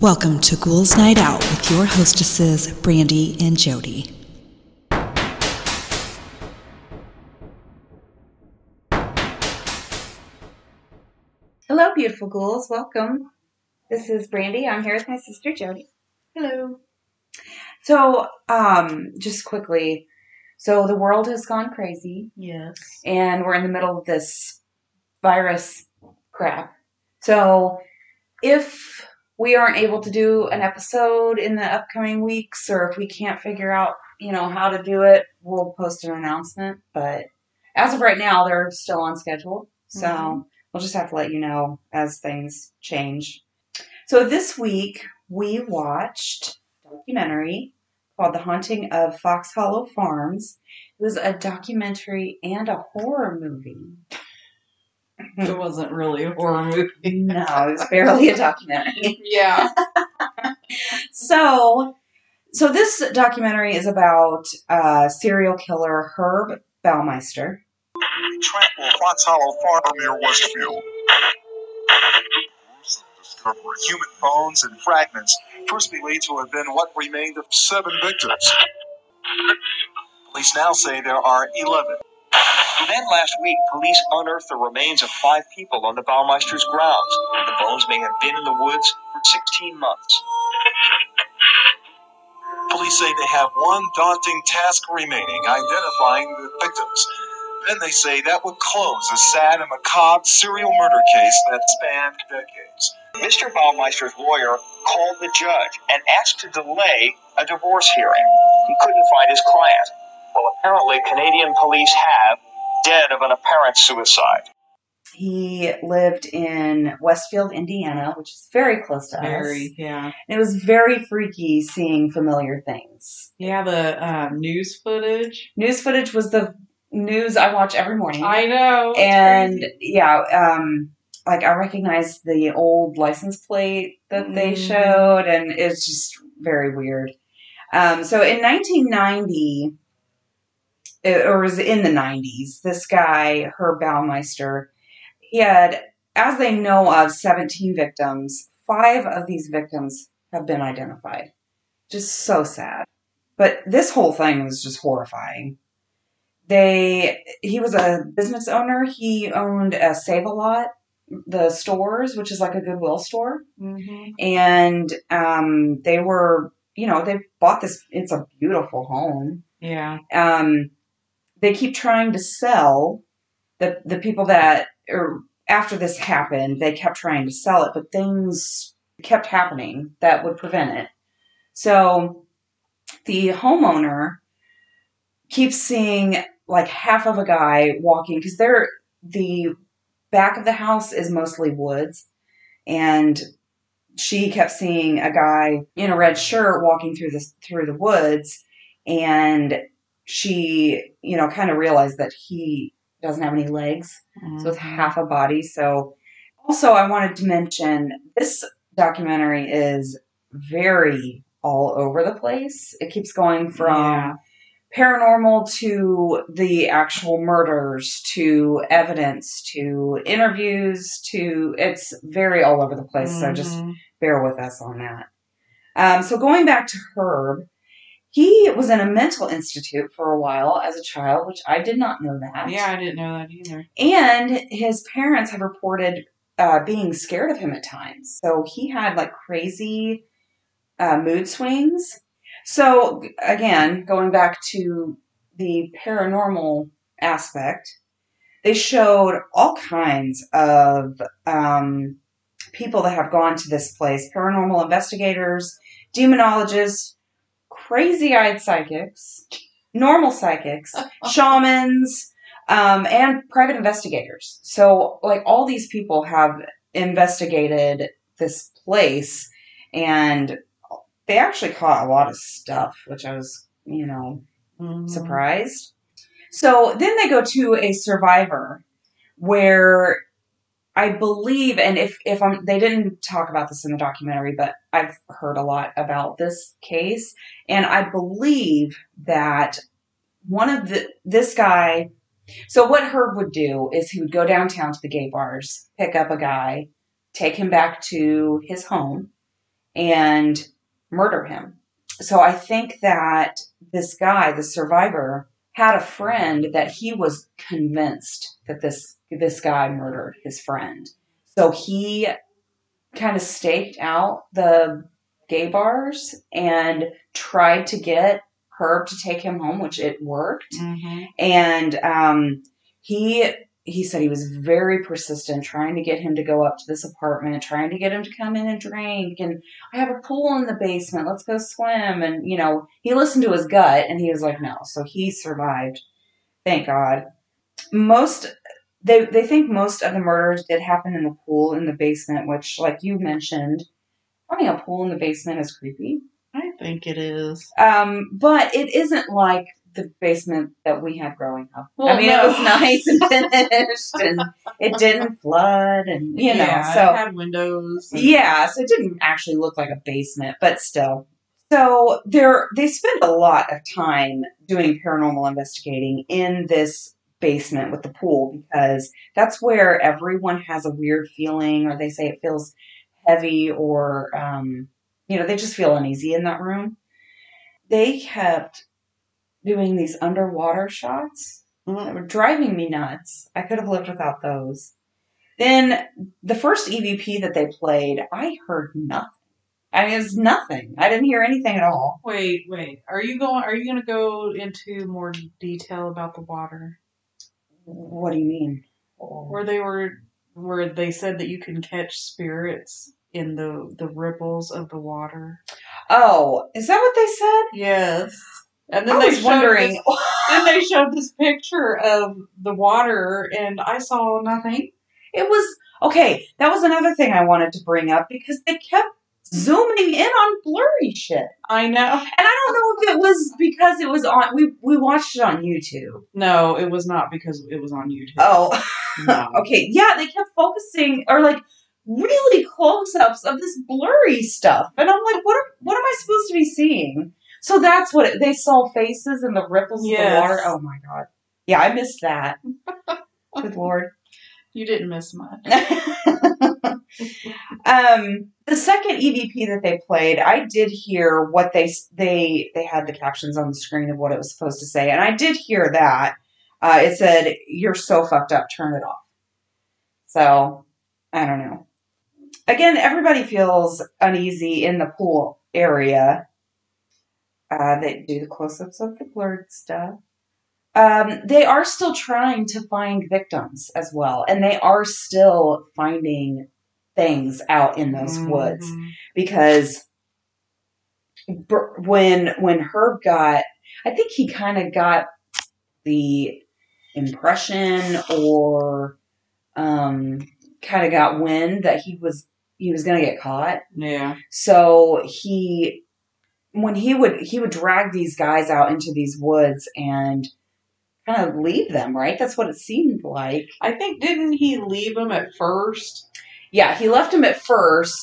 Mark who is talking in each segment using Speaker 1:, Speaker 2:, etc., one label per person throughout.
Speaker 1: Welcome to Ghouls Night Out with your hostesses, Brandee and Jodi.
Speaker 2: Hello, beautiful ghouls. Welcome. This is Brandee. I'm here with my sister Jodi. Hello. So, um, just quickly, so the world has gone crazy,
Speaker 3: Yes.
Speaker 2: and we're in the middle of this virus crap. So, if we aren't able to do an episode in the upcoming weeks, or if we can't figure out, you know, how to do it, we'll post an announcement. But as of right now, they're still on schedule. So
Speaker 3: Mhm.
Speaker 2: we'll just have to let you know as things change. So this week we watched a documentary called The Haunting of Fox Hollow Farms. It was a documentary and a horror movie.
Speaker 3: It wasn't really a horror movie.
Speaker 2: No, it was barely a documentary.
Speaker 3: Yeah.
Speaker 2: So, so this documentary is about uh, serial killer Herb Baumeister.
Speaker 4: tranquil Fox Hollow farm near Westfield. Discovering human bones and fragments first believed to have been what remained of seven victims. Police now say there are 11.
Speaker 5: Then last week, police unearthed the remains of five people on the Baumeister's grounds. The bones may have been in the woods for 16 months.
Speaker 4: Police say they have one daunting task remaining identifying the victims. Then they say that would close a sad and macabre serial murder case that spanned decades.
Speaker 5: Mr. Baumeister's lawyer called the judge and asked to delay a divorce hearing. He couldn't find his client. Well, apparently, Canadian police have dead of an apparent suicide.
Speaker 2: He lived in Westfield, Indiana, which is very close to us.
Speaker 3: Very, yeah.
Speaker 2: It was very freaky seeing familiar things.
Speaker 3: Yeah, the um, news footage.
Speaker 2: News footage was the news I watch every morning.
Speaker 3: I know.
Speaker 2: and
Speaker 3: crazy.
Speaker 2: yeah, um, like I recognized the old license plate that they
Speaker 3: Mhm.
Speaker 2: showed, and it's just very weird. Um, so in 1990, it, or was in the 90s, this guy Herb Baumeister, he had, as they know of, 17 victims. Five of these victims have been identified. Just so sad. But this whole thing was just horrifying they he was a business owner. He owned a Save a Lot, the stores, which is like a Goodwill store,
Speaker 3: Mhm.
Speaker 2: and um, they were you know they bought this. It's a beautiful home.
Speaker 3: Yeah.
Speaker 2: Um, they keep trying to sell the the people that or after this happened, they kept trying to sell it, but things kept happening that would prevent it. So the homeowner keeps seeing like half of a guy walking because they're the back of the house is mostly woods and she kept seeing a guy in a red shirt walking through the through the woods and she you know kind of realized that he doesn't have any legs so it's
Speaker 3: Mhm.
Speaker 2: half a body. So, also, I wanted to mention this documentary is very all over the place. It keeps going from
Speaker 3: Yeah.
Speaker 2: paranormal to the actual murders to evidence to interviews to it's very all over the place. So, just
Speaker 3: Mhm.
Speaker 2: bear with us on that. Um, so going back to Herb, he was in a mental institute for a while as a child, which I did not know that.
Speaker 3: Yeah, I didn't know that either.
Speaker 2: And his parents have reported uh, being scared of him at times. So he had like crazy uh, mood swings. So again, going back to the paranormal aspect, they showed all kinds of um, people that have gone to this place paranormal investigators, demonologists, crazy eyed psychics, normal psychics, shamans, um, and private investigators. So, like, all these people have investigated this place and they actually caught a lot of stuff, which I was, you know,
Speaker 3: Mhm.
Speaker 2: surprised. So then they go to a survivor where I believe, and if if I'm, they didn't talk about this in the documentary, but I've heard a lot about this case, and I believe that one of the this guy. So what Herb would do is he would go downtown to the gay bars, pick up a guy, take him back to his home, and murder him. So I think that this guy, the survivor, had a friend that he was convinced that this this guy murdered his friend. So he kind of staked out the gay bars and tried to get Herb to take him home, which it worked.
Speaker 3: Mm-hmm.
Speaker 2: And um, he he said he was very persistent, trying to get him to go up to this apartment, trying to get him to come in and drink. And I have a pool in the basement. Let's go swim. And you know, he listened to his gut, and he was like, no. So he survived. Thank God. Most they they think most of the murders did happen in the pool in the basement, which, like you mentioned, having a pool in the basement is creepy.
Speaker 3: I think it is.
Speaker 2: Um, but it isn't like the basement that we had growing up.
Speaker 3: Well,
Speaker 2: I mean,
Speaker 3: no.
Speaker 2: it was nice and finished, and it didn't flood, and you know,
Speaker 3: yeah,
Speaker 2: so
Speaker 3: it had windows. and-
Speaker 2: yeah, so it didn't actually look like a basement, but still. So they're they spend a lot of time doing paranormal investigating in this basement with the pool because that's where everyone has a weird feeling, or they say it feels heavy, or um, you know, they just feel uneasy in that room. They kept doing these underwater shots
Speaker 3: Mhm.
Speaker 2: that were driving me nuts. I could have lived without those. Then the first EVP that they played, I heard nothing. I mean, it was nothing. I didn't hear anything at all.
Speaker 3: Wait, wait. Are you going? Are you going to go into more detail about the water?
Speaker 2: What do you mean?
Speaker 3: Where they were, where they said that you can catch spirits in the the ripples of the water.
Speaker 2: Oh, is that what they said?
Speaker 3: Yes. And then
Speaker 2: I
Speaker 3: they
Speaker 2: was wondering.
Speaker 3: This, then they showed this picture of the water, and I saw nothing.
Speaker 2: It was okay. That was another thing I wanted to bring up because they kept zooming in on blurry shit,
Speaker 3: I know.
Speaker 2: and I don't know if it was because it was on. We we watched it on YouTube.
Speaker 3: No, it was not because it was on YouTube.
Speaker 2: Oh,
Speaker 3: no.
Speaker 2: okay. Yeah, they kept focusing or like really close ups of this blurry stuff, and I'm like, what? Are, what am I supposed to be seeing? So that's what it, they saw faces and the ripples of the water. Oh my god. Yeah, I missed that. Good lord.
Speaker 3: You didn't miss much.
Speaker 2: um, the second EVP that they played, I did hear what they they they had the captions on the screen of what it was supposed to say, and I did hear that. Uh, it said, "You're so fucked up. Turn it off." So I don't know. Again, everybody feels uneasy in the pool area. Uh, they do the close-ups of the blurred stuff. Um, they are still trying to find victims as well, and they are still finding things out in those woods
Speaker 3: Mhm.
Speaker 2: because when when Herb got, I think he kind of got the impression or um, kind of got wind that he was he was going to get caught.
Speaker 3: Yeah.
Speaker 2: So he when he would he would drag these guys out into these woods and kind of leave them, right? That's what it seemed like.
Speaker 3: I think didn't he leave them at first?
Speaker 2: Yeah, he left him at first.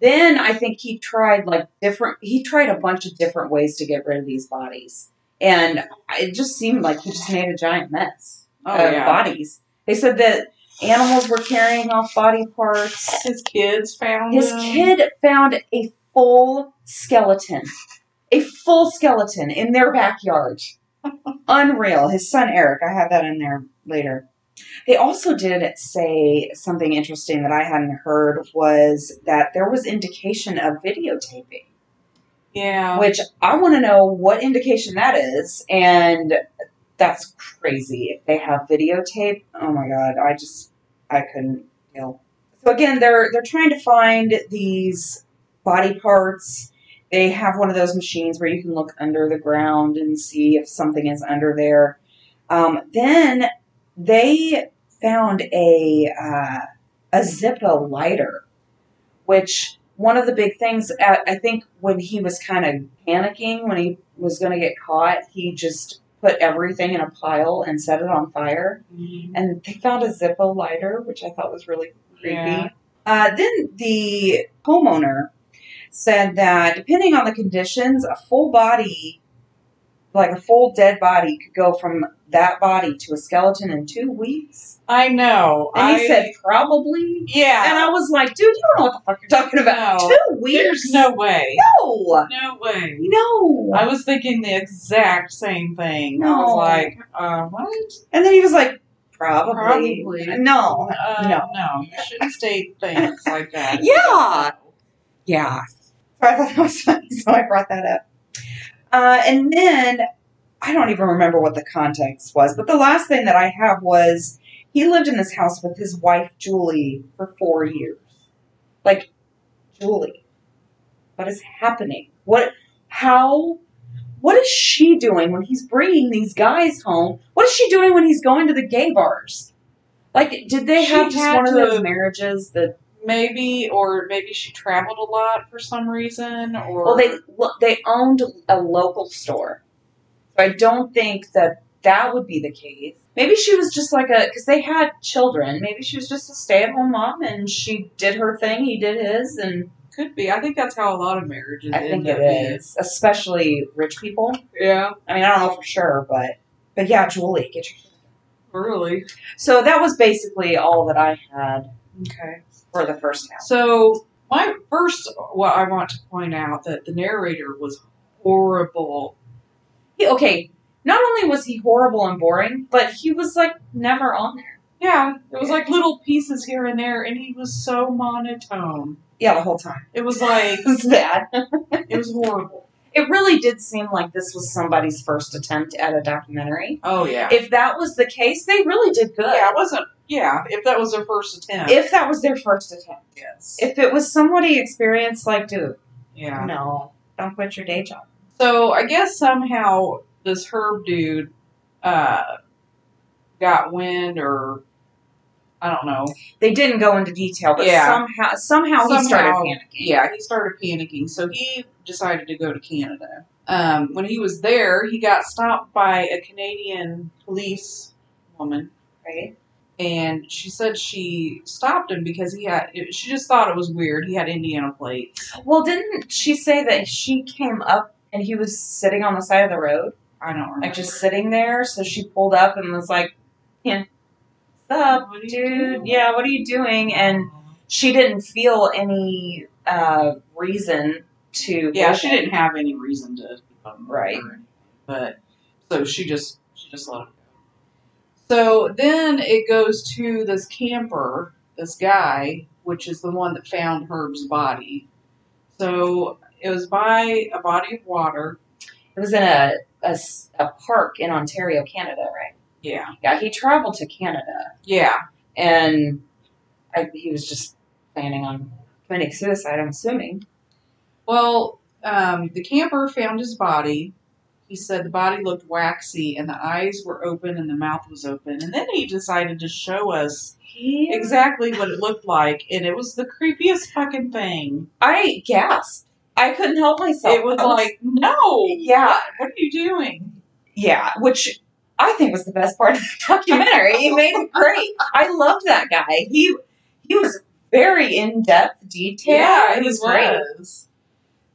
Speaker 2: Then I think he tried like different he tried a bunch of different ways to get rid of these bodies. And it just seemed like he just made a giant mess
Speaker 3: Oh
Speaker 2: of
Speaker 3: yeah.
Speaker 2: bodies. They said that animals were carrying off body parts.
Speaker 3: His kids found
Speaker 2: His
Speaker 3: him.
Speaker 2: kid found a full skeleton, a full skeleton in their backyard. Unreal. His son Eric, I have that in there later. They also did say something interesting that I hadn't heard was that there was indication of videotaping,
Speaker 3: Yeah.
Speaker 2: which I want to know what indication that is. And that's crazy. If they have videotape, oh my god, I just I couldn't deal. So again, they're they're trying to find these body parts. They have one of those machines where you can look under the ground and see if something is under there. Um, then they found a uh, a Zippo lighter, which one of the big things uh, I think when he was kind of panicking when he was going to get caught, he just put everything in a pile and set it on fire.
Speaker 3: Mhm.
Speaker 2: And they found a Zippo lighter, which I thought was really creepy.
Speaker 3: Yeah.
Speaker 2: Uh, then the homeowner said that depending on the conditions, a full body like a full dead body could go from that body to a skeleton in two weeks.
Speaker 3: I know.
Speaker 2: And
Speaker 3: I,
Speaker 2: he said probably.
Speaker 3: yeah.
Speaker 2: And I was like, dude, you don't know what the fuck you're talking about.
Speaker 3: No.
Speaker 2: Two weeks?
Speaker 3: There's no way.
Speaker 2: No.
Speaker 3: No way.
Speaker 2: No.
Speaker 3: I was thinking the exact same thing. I
Speaker 2: No.
Speaker 3: was like, uh, what?
Speaker 2: And then he was like, probably.
Speaker 3: Probably.
Speaker 2: No.
Speaker 3: Uh,
Speaker 2: No.
Speaker 3: no. You shouldn't state things like that.
Speaker 2: Yeah. Yeah. I thought that was funny, so I brought that up. Uh, and then I don't even remember what the context was, but the last thing that I have was he lived in this house with his wife Julie for four years. Like, Julie, what is happening? What? How? What is she doing when he's bringing these guys home? What is she doing when he's going to the gay bars? Like, did they
Speaker 3: She
Speaker 2: have just one of those marriages that
Speaker 3: Maybe, or maybe she traveled a lot for some reason, or
Speaker 2: Well, they they owned a local store, so I don't think that that would be the case. Maybe she was just like a because they had children. Maybe she was just a stay at home mom and she did her thing, he did his, and
Speaker 3: could be. I think that's how a lot of marriages.
Speaker 2: I think it
Speaker 3: up being.
Speaker 2: especially rich people.
Speaker 3: Yeah,
Speaker 2: I mean, I don't know for sure, but but yeah, Julie, get your.
Speaker 3: really.
Speaker 2: So that was basically all that I had
Speaker 3: Okay.
Speaker 2: For the first half.
Speaker 3: So my first, what I want to point out that the narrator was horrible.
Speaker 2: He, okay, not only was he horrible and boring, but he was like never on there.
Speaker 3: Yeah, it was like little pieces here and there, and he was so monotone.
Speaker 2: Yeah, the whole time.
Speaker 3: It was like
Speaker 2: It was bad.
Speaker 3: it was horrible.
Speaker 2: It really did seem like this was somebody's first attempt at a documentary.
Speaker 3: Oh yeah.
Speaker 2: If that was the case, they really did good.
Speaker 3: yeah, it wasn't. Yeah, if that was their first attempt.
Speaker 2: If that was their first attempt.
Speaker 3: yes.
Speaker 2: If it was somebody experienced, like, dude,
Speaker 3: yeah.
Speaker 2: no, don't quit your day job.
Speaker 3: So I guess somehow this Herb dude uh, got wind, or I don't know.
Speaker 2: They didn't go into detail, but
Speaker 3: Yeah.
Speaker 2: somehow, somehow, he started panicking.
Speaker 3: Yeah, he started panicking, so he decided to go to Canada. Um, when he was there, he got stopped by a Canadian police woman,
Speaker 2: Right?
Speaker 3: And she said she stopped him because he had. She just thought it was weird. He had Indiana plates.
Speaker 2: Well, didn't she say that she came up and he was sitting on the side of the road,
Speaker 3: I don't remember.
Speaker 2: like just sitting there? So she pulled up and was like, "Yeah, what's up,
Speaker 3: What
Speaker 2: dude?
Speaker 3: doing?"
Speaker 2: Yeah, what are you doing?" And she didn't feel any uh, reason to.
Speaker 3: Yeah, she didn't have any reason to um,
Speaker 2: Right.
Speaker 3: But so she just she just let him go. So then it goes to this camper, this guy, which is the one that found Herb's body. So it was by a body of water.
Speaker 2: It was in a, a a park in Ontario, Canada, right?
Speaker 3: Yeah.
Speaker 2: Yeah, he traveled to Canada
Speaker 3: Yeah.
Speaker 2: and I, he was just planning on committing suicide. I'm assuming.
Speaker 3: Well, um, the camper found his body. He said the body looked waxy and the eyes were open and the mouth was open. And then he decided to show us
Speaker 2: He
Speaker 3: exactly what it looked like, and it was the creepiest fucking thing.
Speaker 2: I gasped. I couldn't help myself.
Speaker 3: It was
Speaker 2: I
Speaker 3: like, no,
Speaker 2: yeah,
Speaker 3: what are you doing?
Speaker 2: yeah, which I think was the best part of the documentary. He made it great. I loved that guy. He he was very in depth detail. it was great.
Speaker 3: was.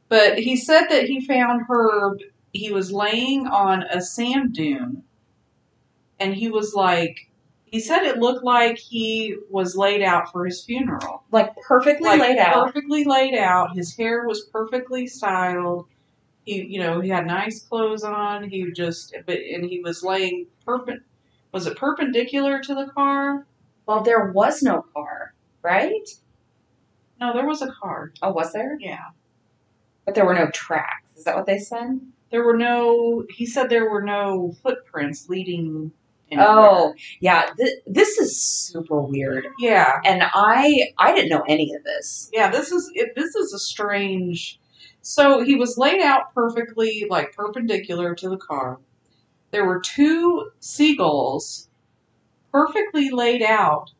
Speaker 3: But he said that he found Herb. He was laying on a sand dune, and he was like, he said it looked like he was laid out for his funeral.
Speaker 2: Like perfectly
Speaker 3: like
Speaker 2: laid out.
Speaker 3: perfectly laid out. His hair was perfectly styled. He, you know, he had nice clothes on. He just, but and he was laying perpen. Was it perpendicular to the car?
Speaker 2: Well, there was no car, right?
Speaker 3: No, there was a car.
Speaker 2: Oh, was there?
Speaker 3: Yeah,
Speaker 2: But there were no tracks. Is that what they said?
Speaker 3: There were no. He said there were no footprints leading. Anywhere.
Speaker 2: Oh, yeah. Th- this is super weird,
Speaker 3: yeah,
Speaker 2: and I I didn't know any of this.
Speaker 3: yeah. This is it, this is a strange. So he was laid out perfectly, like perpendicular to the car. There were two seagulls, perfectly laid out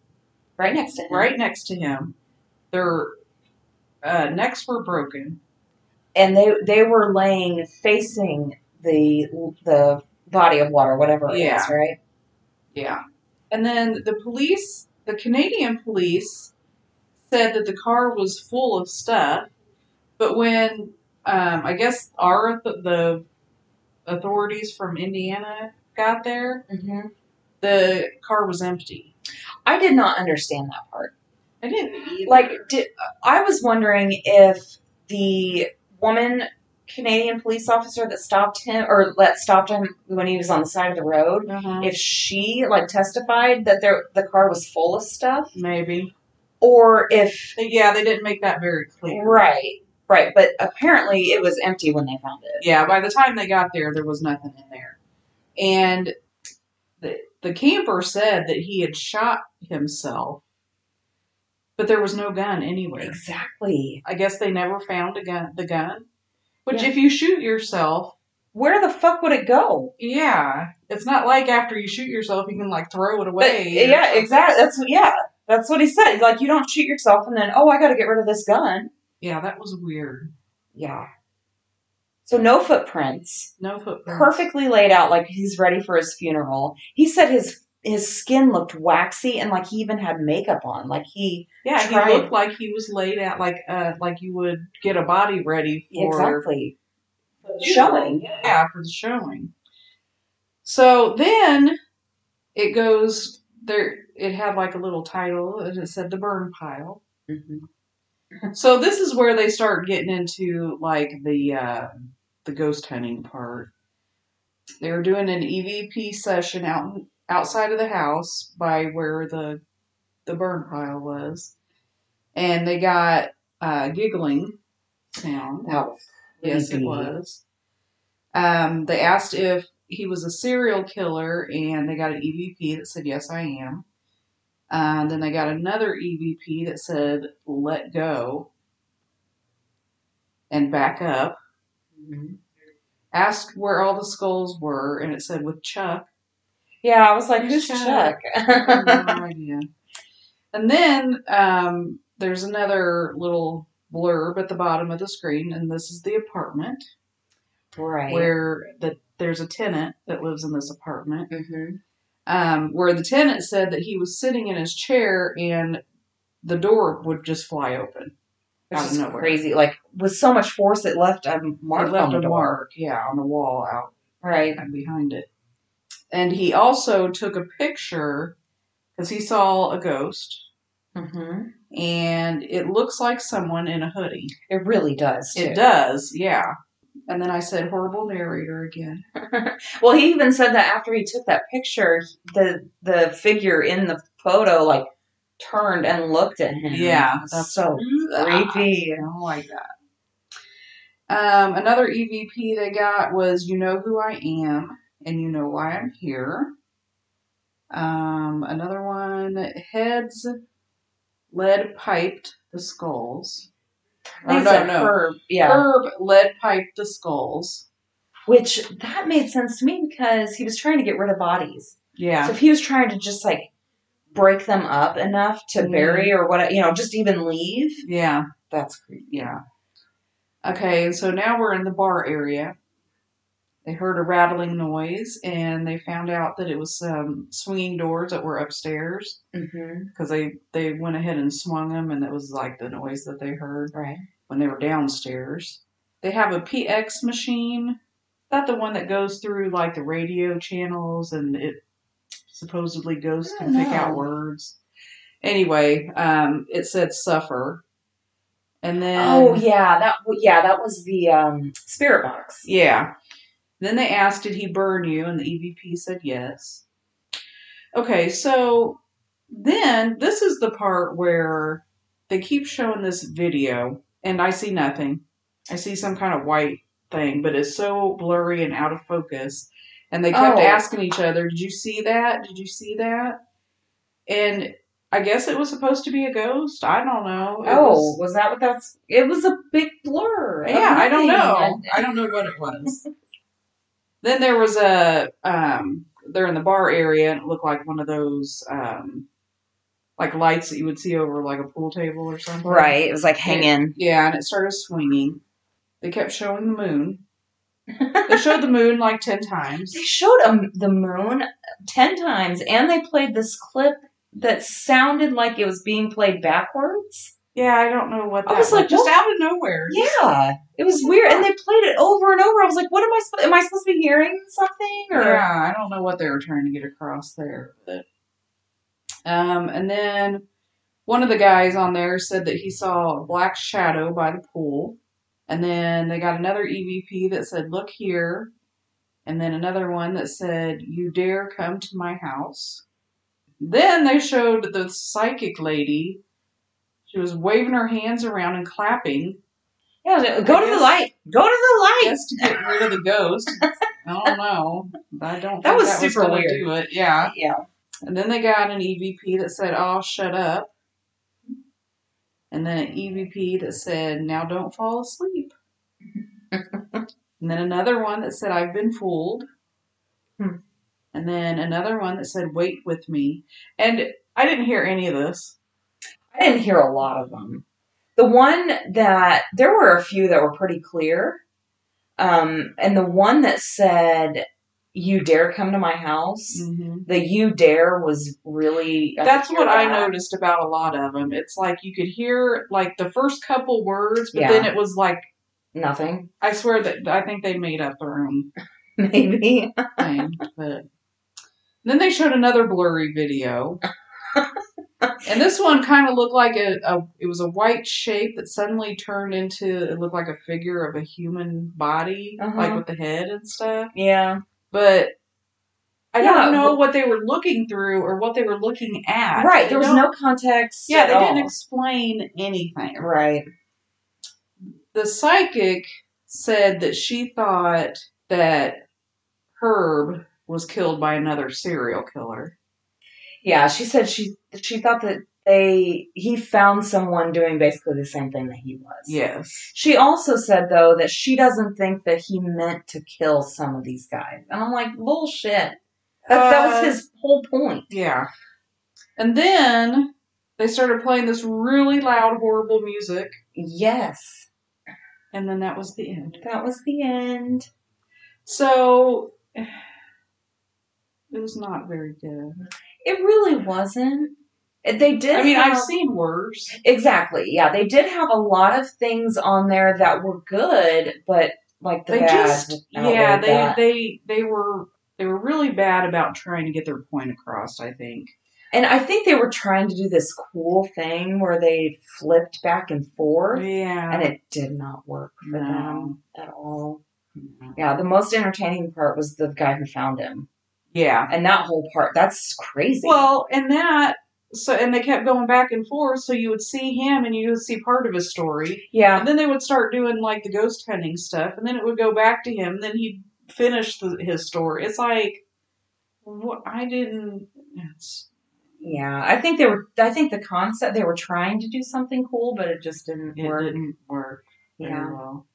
Speaker 2: Right next to him.
Speaker 3: right next to him. Their uh, necks were broken.
Speaker 2: And they they were laying facing the the body of water, whatever it is,
Speaker 3: Yeah.
Speaker 2: right?
Speaker 3: Yeah. And then the police, the Canadian police, said that the car was full of stuff. But when um, I guess our the authorities from Indiana got there,
Speaker 2: hmm
Speaker 3: the car was empty.
Speaker 2: I did not understand that part.
Speaker 3: I didn't either.
Speaker 2: Like, did, I was wondering if the woman Canadian police officer that stopped him or that stopped him when he was on the side of the road,
Speaker 3: uh
Speaker 2: if she like testified that there the car was full of stuff,
Speaker 3: maybe.
Speaker 2: or if
Speaker 3: Yeah, they didn't make that very clear.
Speaker 2: right, right. But apparently it was empty when they found it.
Speaker 3: Yeah, by the time they got there, there was nothing in there. And the, the camper said that he had shot himself, but there was no gun anywhere.
Speaker 2: Exactly.
Speaker 3: I guess they never found a gun, the gun. Which,
Speaker 2: Yeah.
Speaker 3: if you shoot yourself,
Speaker 2: Where the fuck would it go?
Speaker 3: yeah, it's not like after you shoot yourself, you can like throw it away. or
Speaker 2: yeah, exactly. That's what. Yeah, that's what he said. He's like, you don't shoot yourself, and then oh, I got to get rid of this gun.
Speaker 3: Yeah, that was weird.
Speaker 2: Yeah. So no footprints.
Speaker 3: No footprints.
Speaker 2: perfectly laid out like he's ready for his funeral. He said his his skin looked waxy and like he even had makeup on. Like he
Speaker 3: Yeah,
Speaker 2: tried-
Speaker 3: he looked like he was laid out, like uh, like you would get a body ready for
Speaker 2: exactly showing.
Speaker 3: yeah, for the showing. So then it goes there. It had like a little title, and it said the burn pile.
Speaker 2: Mhm.
Speaker 3: So this is where they start getting into like the uh, the ghost hunting part. They were doing an EVP session out outside of the house by where the the burn pile was, and they got uh, giggling sound.
Speaker 2: Wow.
Speaker 3: Yes, it was. Um, they asked if he was a serial killer, and they got an EVP that said, Yes, I am. Uh, then they got another EVP that said, Let go and back up.
Speaker 2: Mhm.
Speaker 3: Asked where all the skulls were, and it said, With Chuck.
Speaker 2: Yeah, I was like,
Speaker 3: Who's Chuck?
Speaker 2: Chuck?
Speaker 3: I have no idea. And then um, there's another little blurb at the bottom of the screen, and this is the apartment.
Speaker 2: right.
Speaker 3: where the there's a tenant that lives in this apartment.
Speaker 2: hmm
Speaker 3: Um, where the tenant said that he was sitting in his chair and the door would just fly open.
Speaker 2: Which
Speaker 3: Out of
Speaker 2: is
Speaker 3: nowhere.
Speaker 2: crazy. Like with so much force, it left a mark
Speaker 3: it left
Speaker 2: on the
Speaker 3: a
Speaker 2: door.
Speaker 3: mark, yeah, on the wall out
Speaker 2: Right.
Speaker 3: behind it. And he also took a picture because he saw a ghost,
Speaker 2: hmm
Speaker 3: and it looks like someone in a hoodie.
Speaker 2: It really does. Too.
Speaker 3: It does, yeah. And then I said, horrible narrator again.
Speaker 2: Well, he even said that after he took that picture, the the figure in the photo like turned and looked at him.
Speaker 3: Yeah, that's
Speaker 2: so creepy.
Speaker 3: I don't like that. Um, another EVP they got was "You know who I am, and you know why I'm here." Um, another one heads lead piped the skulls.
Speaker 2: It's
Speaker 3: no,
Speaker 2: a
Speaker 3: no.
Speaker 2: herb. Yeah.
Speaker 3: Herb lead piped the skulls.
Speaker 2: Which that made sense to me because he was trying to get rid of bodies.
Speaker 3: Yeah.
Speaker 2: So if he was trying to just like break them up enough to
Speaker 3: Mhm.
Speaker 2: bury or what, you know, just even leave,
Speaker 3: yeah,
Speaker 2: that's
Speaker 3: yeah. Okay, so now we're in the bar area. They heard a rattling noise, and they found out that it was um, swinging doors that were upstairs.
Speaker 2: Mm-hmm.
Speaker 3: because they they went ahead and swung them, and it was like the noise that they heard
Speaker 2: Right.
Speaker 3: when they were downstairs. They have a PX machine, not the one that goes through like the radio channels, and it supposedly ghosts
Speaker 2: I
Speaker 3: can pick out words. Anyway, um, it said suffer, and then
Speaker 2: Oh yeah, that yeah that was the um, spirit box.
Speaker 3: yeah. Then they asked, Did he burn you? And the EVP said yes. Okay, so then this is the part where they keep showing this video, and I see nothing. I see some kind of white thing, but it's so blurry and out of focus. And they kept
Speaker 2: Oh.
Speaker 3: asking each other, Did you see that? Did you see that? And I guess it was supposed to be a ghost. I don't know. It
Speaker 2: Oh,
Speaker 3: was-
Speaker 2: was that what that's? It was a big blur.
Speaker 3: yeah, I don't know.
Speaker 2: And-
Speaker 3: I don't know what it was. Then there was a um they're in the bar area and it looked like one of those um like lights that you would see over like a pool table or something.
Speaker 2: Right, it was like hanging.
Speaker 3: Yeah, and it started swinging. They kept showing the moon. They showed the moon like 10 times.
Speaker 2: They showed um, the moon ten times, and they played this clip that sounded like it was being played backwards.
Speaker 3: Yeah, I don't know what that
Speaker 2: was I was like,
Speaker 3: just
Speaker 2: what?
Speaker 3: out of nowhere.
Speaker 2: Yeah, it was weird, and they played it over and over. I was like, "What am I? Am I supposed to be hearing something?" Or
Speaker 3: Yeah, I don't know what they were trying to get across there, but um, and then one of the guys on there said that he saw a black shadow by the pool, and then they got another EVP that said, "Look here," and then another one that said, "You dare come to my house." Then they showed the psychic lady. She was waving her hands around and clapping,
Speaker 2: yeah, go
Speaker 3: I
Speaker 2: to the light. Go to the light.
Speaker 3: just to get rid of the ghost. I don't know. I don't.
Speaker 2: That
Speaker 3: think
Speaker 2: was
Speaker 3: that
Speaker 2: super
Speaker 3: gonna
Speaker 2: weird.
Speaker 3: Yeah.
Speaker 2: Yeah.
Speaker 3: And then they got an EVP that said, "Oh, shut up." And then an EVP that said, "Now don't fall asleep." and then another one that said, "I've been fooled."
Speaker 2: Hmm.
Speaker 3: And then another one that said, "Wait with me." And I didn't hear any of this.
Speaker 2: I didn't hear a lot of them. The one that there were a few that were pretty clear, um, and the one that said, "You dare come to my house." The "You dare" was really. I
Speaker 3: That's what
Speaker 2: hear
Speaker 3: I noticed about a lot of them. It's like you could hear like the first couple words, but
Speaker 2: Yeah.
Speaker 3: then it was like
Speaker 2: Nothing,
Speaker 3: I swear that I think they made up their own
Speaker 2: maybe.
Speaker 3: thing. but then they showed another blurry video, and this one kind of looked like a, a it was a white shape that suddenly turned into it looked like a figure of a human body,
Speaker 2: Uh-huh.
Speaker 3: like with the head and stuff.
Speaker 2: yeah,
Speaker 3: But I
Speaker 2: Yeah,
Speaker 3: don't know what they were looking through or what they were looking at.
Speaker 2: right. There was no context.
Speaker 3: Yeah, they didn't explain anything.
Speaker 2: right.
Speaker 3: The psychic said that she thought that Herb was killed by another serial killer.
Speaker 2: Yeah, she said she she thought that they he found someone doing basically the same thing that he was.
Speaker 3: Yes.
Speaker 2: She also said though that she doesn't think that he meant to kill some of these guys, and I'm like bullshit. That, that
Speaker 3: Uh,
Speaker 2: was his whole point.
Speaker 3: Yeah. And then they started playing this really loud, horrible music,
Speaker 2: Yes,
Speaker 3: and then that was the end.
Speaker 2: that was the end.
Speaker 3: So it was not very good.
Speaker 2: It really wasn't. They did.
Speaker 3: I mean,
Speaker 2: have,
Speaker 3: I've seen worse.
Speaker 2: exactly. Yeah, they did have a lot of things on there that were good, but like the
Speaker 3: They
Speaker 2: bad.
Speaker 3: just yeah, they
Speaker 2: that.
Speaker 3: they they were they were really bad about trying to get their point across, I think.
Speaker 2: And I think they were trying to do this cool thing where they flipped back and forth,
Speaker 3: Yeah.
Speaker 2: and it did not work for
Speaker 3: No.
Speaker 2: them at all. Yeah, the most entertaining part was the guy who found him,
Speaker 3: Yeah.
Speaker 2: and that whole part. That's crazy.
Speaker 3: Well, and that so and they kept going back and forth, so you would see him and you would see part of his story.
Speaker 2: yeah,
Speaker 3: And then they would start doing like the ghost hunting stuff, and then it would go back to him. And then he'd finish the, his story. It's like, what I didn't.
Speaker 2: Yeah. I think they were. I think the concept they were trying to do something cool, but it just didn't
Speaker 3: it
Speaker 2: work.
Speaker 3: didn't work
Speaker 2: Yeah.
Speaker 3: well.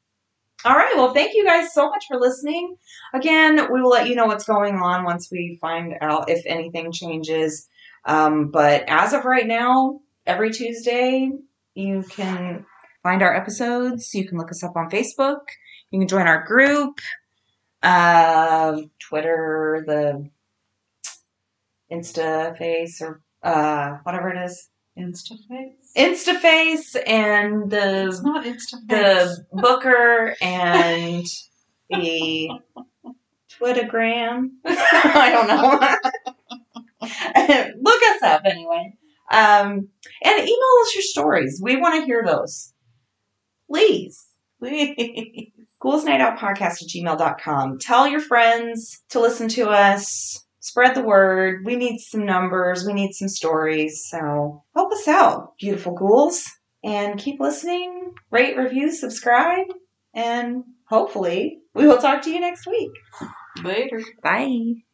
Speaker 2: All right. Well, thank you guys so much for listening. Again, we will let you know what's going on once we find out if anything changes. Um, but as of right now, every Tuesday, you can find our episodes. You can look us up on Facebook. You can join our group, uh, Twitter, the Insta face, or uh, whatever it is.
Speaker 3: Instaface.
Speaker 2: Instaface and the
Speaker 3: It's not Instaface.
Speaker 2: the Booker and the Twittergram. I don't know. Look us up anyway. Um, and email us your stories. We want to hear those. Please.
Speaker 3: Please.
Speaker 2: Ghouls Night Out Podcast at gmail.com. Tell your friends to listen to us. Spread the word. We need some numbers. We need some stories. So help us out, beautiful ghouls. And keep listening. Rate, review, subscribe. And hopefully we will talk to you next week.
Speaker 3: Later.
Speaker 2: Bye.